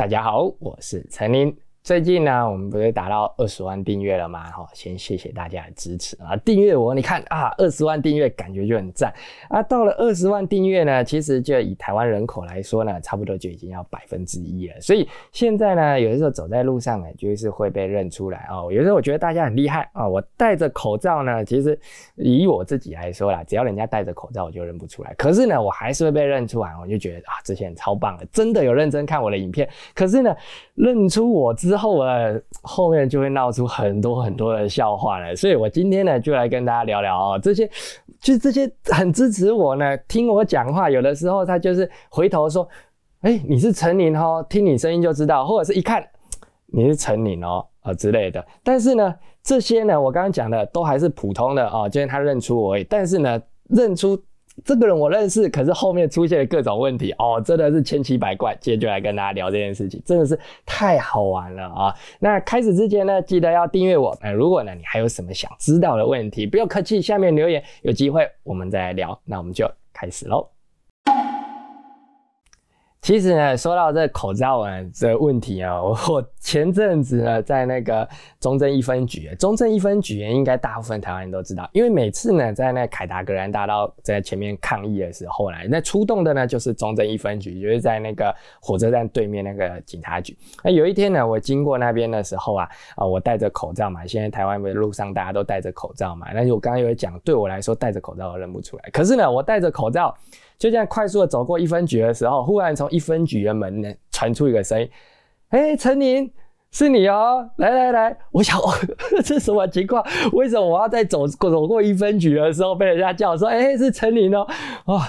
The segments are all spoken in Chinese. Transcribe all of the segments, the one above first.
大家好，我是陈林。最近呢，我们不是达到二十万订阅了吗？哈，先谢谢大家的支持啊！订阅我，你看啊，二十万订阅感觉就很赞啊。到了二十万订阅呢，其实就以台湾人口来说呢，差不多就已经要百分之一了。所以现在呢，有的时候走在路上呢，就是会被认出来哦。有时候我觉得大家很厉害啊，我戴着口罩呢，其实以我自己来说啦，只要人家戴着口罩，我就认不出来。可是呢，我还是会被认出来，我就觉得啊，这些人超棒的，真的有认真看我的影片。可是呢，认出我之后啊。后面就会闹出很多很多的笑话了，所以我今天呢就来跟大家聊聊哦，这些就这些很支持我呢，听我讲话，有的时候他就是回头说，哎，你是陈宁哦，听你声音就知道，或者是一看你是陈宁哦啊之类的。但是呢，这些呢，我刚刚讲的都还是普通的哦，今天他认出我，但是呢，认出。这个人我认识，可是后面出现了各种问题哦，真的是千奇百怪。今天就来跟大家聊这件事情，真的是太好玩了啊！那开始之前呢，记得要订阅我。那如果呢，你还有什么想知道的问题，不要客气，下面留言，有机会我们再来聊。那我们就开始喽。其实呢，说到这口罩啊这问题啊，我前阵子呢在那个中正一分局，中正一分局应该大部分台湾人都知道，因为每次呢在那凯达格兰大道在前面抗议的时候呢，那出动的呢就是中正一分局，就是在那个火车站对面那个警察局。那有一天呢，我经过那边的时候啊，啊我戴着口罩嘛，现在台湾的路上大家都戴着口罩嘛，那我刚刚有讲，对我来说戴着口罩我认不出来，可是呢我戴着口罩。就这样快速的走过一分局的时候，忽然从一分局的门呢传出一个声音：“哎，陈宁，是你哦！来来来，我想，这什么情况？为什么我要在走走过一分局的时候被人家叫说，哎，是陈宁哦？哦，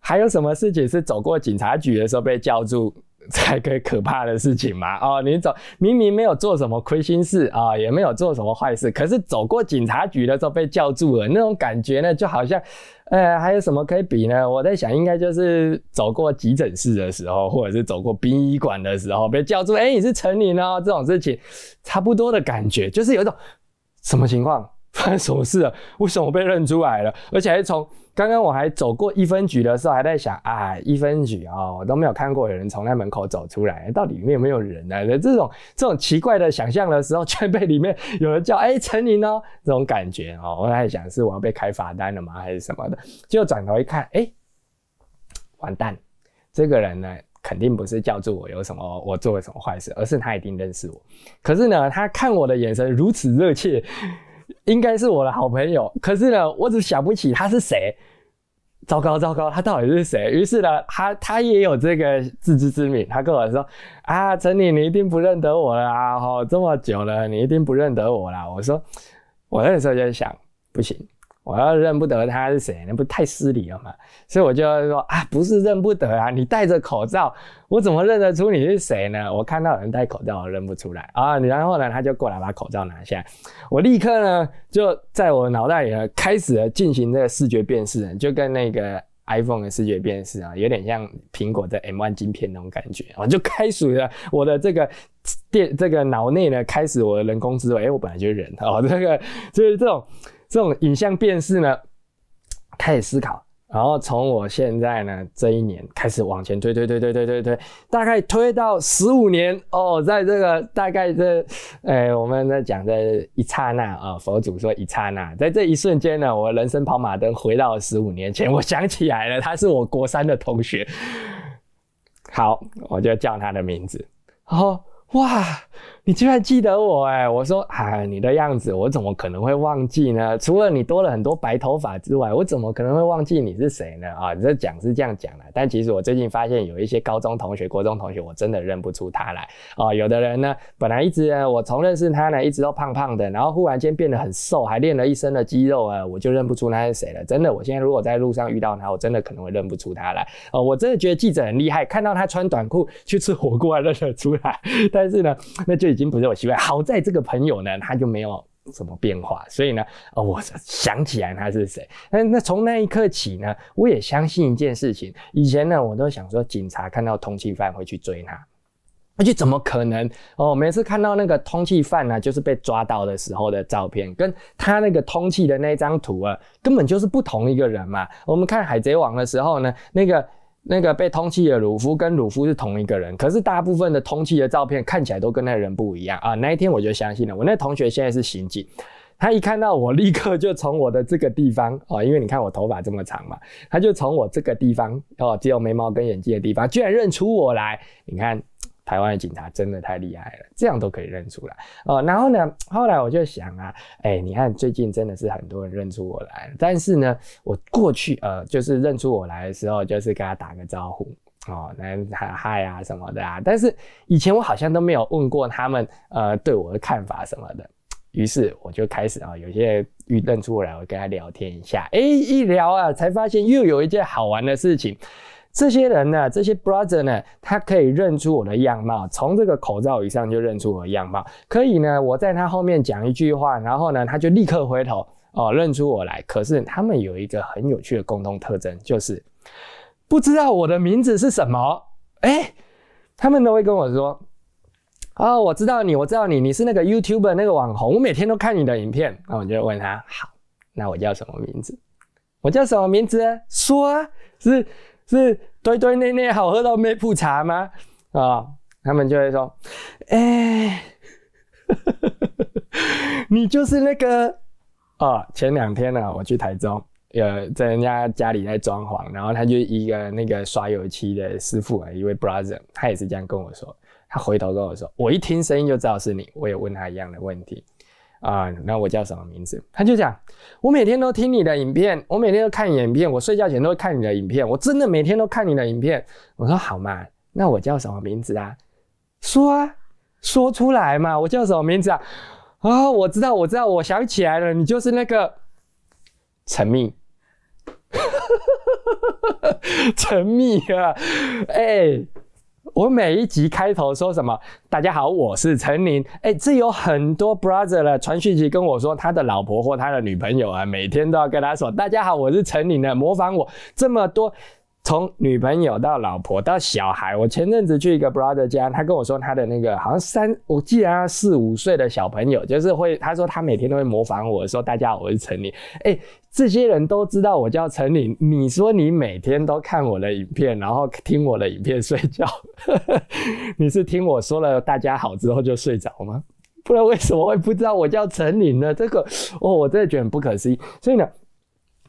还有什么事情是走过警察局的时候被叫住？” 才可可怕的事情嘛？哦，你走明明没有做什么亏心事啊，也没有做什么坏事，可是走过警察局的时候被叫住了，那种感觉呢，就好像，呃，还有什么可以比呢？我在想，应该就是走过急诊室的时候，或者是走过殡仪馆的时候被叫住，哎，你是陈宁哦，这种事情差不多的感觉，就是有一种什么情况发生什么事了？为什么被认出来？了？而且还从。刚刚我还走过一分局的时候，还在想啊，一分局啊，我都没有看过有人从那门口走出来，到底里面有没有人呢？这种这种奇怪的想象的时候，却被里面有人叫哎陈宁哦，这种感觉哦，我在想是我要被开罚单了吗，还是什么的？就转头一看，哎，完蛋，这个人呢，肯定不是叫住我有什么我做了什么坏事，而是他一定认识我。可是呢，他看我的眼神如此热切。应该是我的好朋友，可是呢，我只想不起他是谁。糟糕糟糕，他到底是谁？于是呢，他他也有这个自知之明，他跟我说：“啊，陈理，你一定不认得我了啊！哈，这么久了，你一定不认得我了。”我说：“我那时候就在想，不行。”我要认不得他是谁，那不太失礼了吗？所以我就说啊，不是认不得啊，你戴着口罩，我怎么认得出你是谁呢？我看到有人戴口罩，我认不出来啊。然后呢，他就过来把口罩拿下，我立刻呢就在我脑袋里呢开始了进行这个视觉辨识，就跟那个 iPhone 的视觉辨识啊，有点像苹果的 M1 晶片那种感觉我就开始了我的这个电这个脑内呢，开始我的人工智慧，哎，我本来就是人哦，这个就是这种。这种影像辨识呢，开始思考，然后从我现在呢这一年开始往前推推推推推推推，大概推到十五年哦，在这个大概这，哎，我们在讲的一刹那啊，佛祖说一刹那，在这一瞬间呢，我人生跑马灯回到十五年前，我想起来了，他是我国三的同学，好，我就叫他的名字，好，哇。你居然记得我哎！我说啊，你的样子我怎么可能会忘记呢？除了你多了很多白头发之外，我怎么可能会忘记你是谁呢？啊，你这讲是这样讲的，但其实我最近发现有一些高中同学、国中同学，我真的认不出他来啊。有的人呢，本来一直我从认识他呢，一直都胖胖的，然后忽然间变得很瘦，还练了一身的肌肉啊，我就认不出他是谁了。真的，我现在如果在路上遇到他，我真的可能会认不出他来。哦，我真的觉得记者很厉害，看到他穿短裤去吃火锅还认得出来。但是呢，那就。已经不是我习惯。好在这个朋友呢，他就没有什么变化，所以呢，哦，我想起来他是谁。那那从那一刻起呢，我也相信一件事情。以前呢，我都想说，警察看到通缉犯会去追他，而且怎么可能？哦，每次看到那个通缉犯呢，就是被抓到的时候的照片，跟他那个通缉的那张图啊，根本就是不同一个人嘛。我们看海贼王的时候呢，那个。那个被通缉的鲁夫跟鲁夫是同一个人，可是大部分的通缉的照片看起来都跟那人不一样啊。那一天我就相信了，我那同学现在是刑警，他一看到我，立刻就从我的这个地方啊，因为你看我头发这么长嘛，他就从我这个地方哦，只有眉毛跟眼睛的地方，居然认出我来。你看。台湾的警察真的太厉害了，这样都可以认出来哦。然后呢，后来我就想啊，哎，你看最近真的是很多人认出我来，但是呢，我过去呃，就是认出我来的时候，就是跟他打个招呼哦，那嗨啊什么的啊。但是以前我好像都没有问过他们呃对我的看法什么的。于是我就开始啊，有些遇认出我来，我跟他聊天一下，哎，一聊啊，才发现又有一件好玩的事情。这些人呢，这些 brother 呢，他可以认出我的样貌，从这个口罩以上就认出我的样貌。可以呢，我在他后面讲一句话，然后呢，他就立刻回头哦，认出我来。可是他们有一个很有趣的共同特征，就是不知道我的名字是什么。哎，他们都会跟我说：“哦，我知道你，我知道你，你是那个 YouTube 那个网红，我每天都看你的影片。”那我就问他：“好，那我叫什么名字？我叫什么名字？说啊，是。”是堆堆内内好喝到没铺茶吗？啊，他们就会说，哎，你就是那个哦。前两天呢，我去台中，呃，在人家家里在装潢，然后他就一个那个刷油漆的师傅啊，一位 brother，他也是这样跟我说。他回头跟我说，我一听声音就知道是你。我也问他一样的问题。啊，那我叫什么名字？他就讲，我每天都听你的影片，我每天都看影片，我睡觉前都会看你的影片，我真的每天都看你的影片。我说好嘛，那我叫什么名字啊？说啊，说出来嘛，我叫什么名字啊？啊，我知道，我知道，我想起来了，你就是那个陈密，陈密 啊，哎。我每一集开头说什么？大家好，我是陈宁。哎，这有很多 brother 了传讯息跟我说，他的老婆或他的女朋友啊，每天都要跟他说：“大家好，我是陈宁的，模仿我这么多。”从女朋友到老婆到小孩，我前阵子去一个 brother 家，他跟我说他的那个好像三，我记得他四五岁的小朋友，就是会，他说他每天都会模仿我说大家好，我是陈林，哎，这些人都知道我叫陈林，你说你每天都看我的影片，然后听我的影片睡觉，你是听我说了大家好之后就睡着吗？不然为什么会不知道我叫陈林呢？这个哦，我真的觉得很不可思议，所以呢。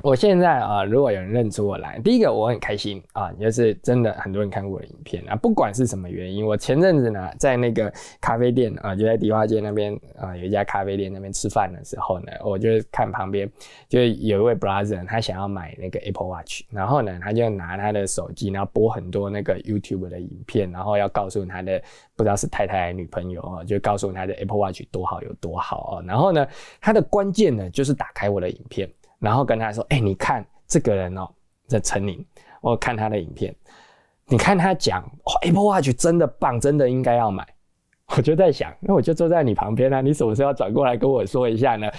我现在啊，如果有人认出我来，第一个我很开心啊，就是真的很多人看过我的影片啊，不管是什么原因。我前阵子呢，在那个咖啡店啊，就在迪化街那边啊，有一家咖啡店那边吃饭的时候呢，我就看旁边就有一位 brother，他想要买那个 Apple Watch，然后呢，他就拿他的手机，然后播很多那个 YouTube 的影片，然后要告诉他的不知道是太太还是女朋友啊，就告诉他的 Apple Watch 多好有多好啊。然后呢，他的关键呢就是打开我的影片。然后跟他说：“哎，你看这个人哦，这陈宁，我看他的影片，你看他讲 Apple Watch 真的棒，真的应该要买。”我就在想，那我就坐在你旁边啊，你什么时候要转过来跟我说一下呢？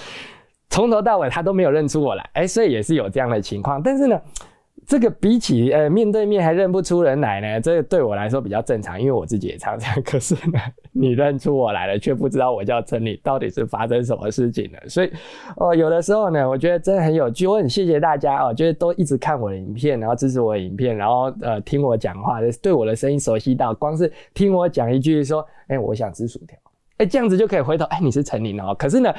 从头到尾他都没有认出我来，哎，所以也是有这样的情况，但是呢。这个比起呃面对面还认不出人来呢，这个对我来说比较正常，因为我自己也常常。可是呢，你认出我来了，却不知道我叫陈理，到底是发生什么事情了？所以，哦，有的时候呢，我觉得真的很有趣。我很谢谢大家哦，就是都一直看我的影片，然后支持我的影片，然后呃听我讲话，对我的声音熟悉到，光是听我讲一句说，哎，我想吃薯条，哎，这样子就可以回头，哎，你是陈林哦。可是呢。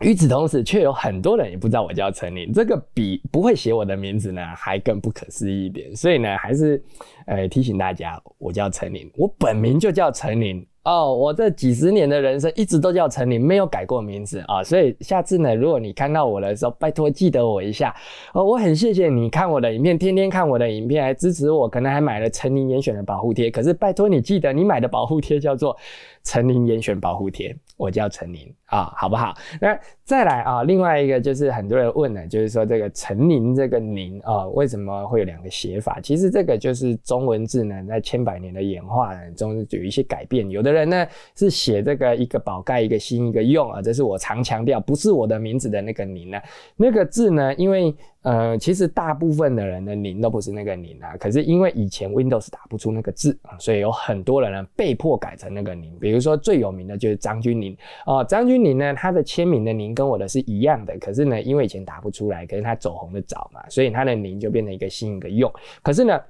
与此同时，却有很多人也不知道我叫陈林，这个比不会写我的名字呢还更不可思议一点。所以呢，还是呃提醒大家，我叫陈林，我本名就叫陈林。哦，我这几十年的人生一直都叫陈林，没有改过名字啊。所以下次呢，如果你看到我的时候，拜托记得我一下哦。我很谢谢你看我的影片，天天看我的影片来支持我，可能还买了陈林严选的保护贴。可是拜托你记得，你买的保护贴叫做陈林严选保护贴。我叫陈林啊，好不好？那再来啊，另外一个就是很多人问呢，就是说这个陈宁这个宁啊，为什么会有两个写法？其实这个就是中文字呢，在千百年的演化中有一些改变。有的人呢是写这个一个宝盖一个心一个用啊，这是我常强调，不是我的名字的那个宁呢，那个字呢，因为。呃，其实大部分的人的“宁”都不是那个“宁”啊，可是因为以前 Windows 打不出那个字啊，所以有很多人呢被迫改成那个“宁”。比如说最有名的就是张君宁啊，张君您呢，他的签名的您跟我的是一样的，可是呢，因为以前打不出来，可是他走红的早嘛，所以他的您就变成一个新一个用。可是呢。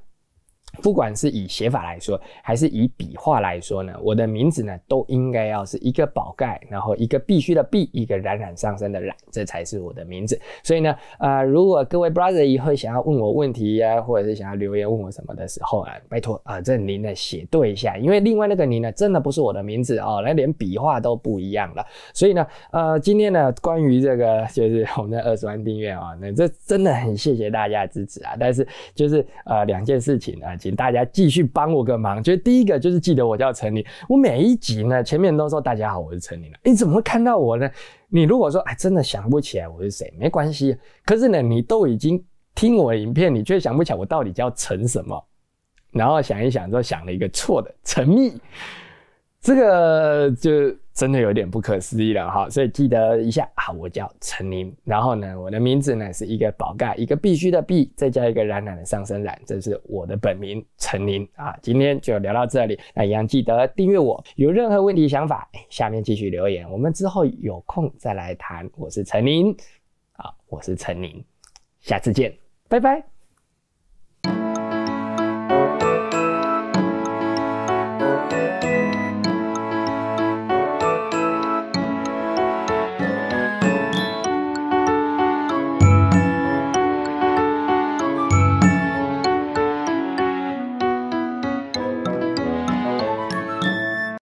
不管是以写法来说，还是以笔画来说呢，我的名字呢都应该要是一个宝盖，然后一个必须的必，一个冉冉上升的冉，这才是我的名字。所以呢，呃，如果各位 brother 以后想要问我问题呀，或者是想要留言问我什么的时候啊，拜托啊，这您呢写对一下，因为另外那个您呢真的不是我的名字哦，那连笔画都不一样了。所以呢，呃，今天呢关于这个就是我们的二十万订阅啊，那这真的很谢谢大家的支持啊。但是就是呃两件事情啊。请大家继续帮我个忙，就是第一个就是记得我叫陈林，我每一集呢前面都说大家好，我是陈林了，你怎么会看到我呢？你如果说哎真的想不起来我是谁，没关系，可是呢你都已经听我的影片，你却想不起来我到底叫陈什么，然后想一想，就想了一个错的陈密，这个就。真的有点不可思议了哈，所以记得一下啊，我叫陈林，然后呢，我的名字呢是一个宝盖，一个必须的必，再加一个冉冉的上升冉，这是我的本名陈林啊。今天就聊到这里，那一样记得订阅我，有任何问题想法，下面继续留言，我们之后有空再来谈。我是陈林，好，我是陈林，下次见，拜拜。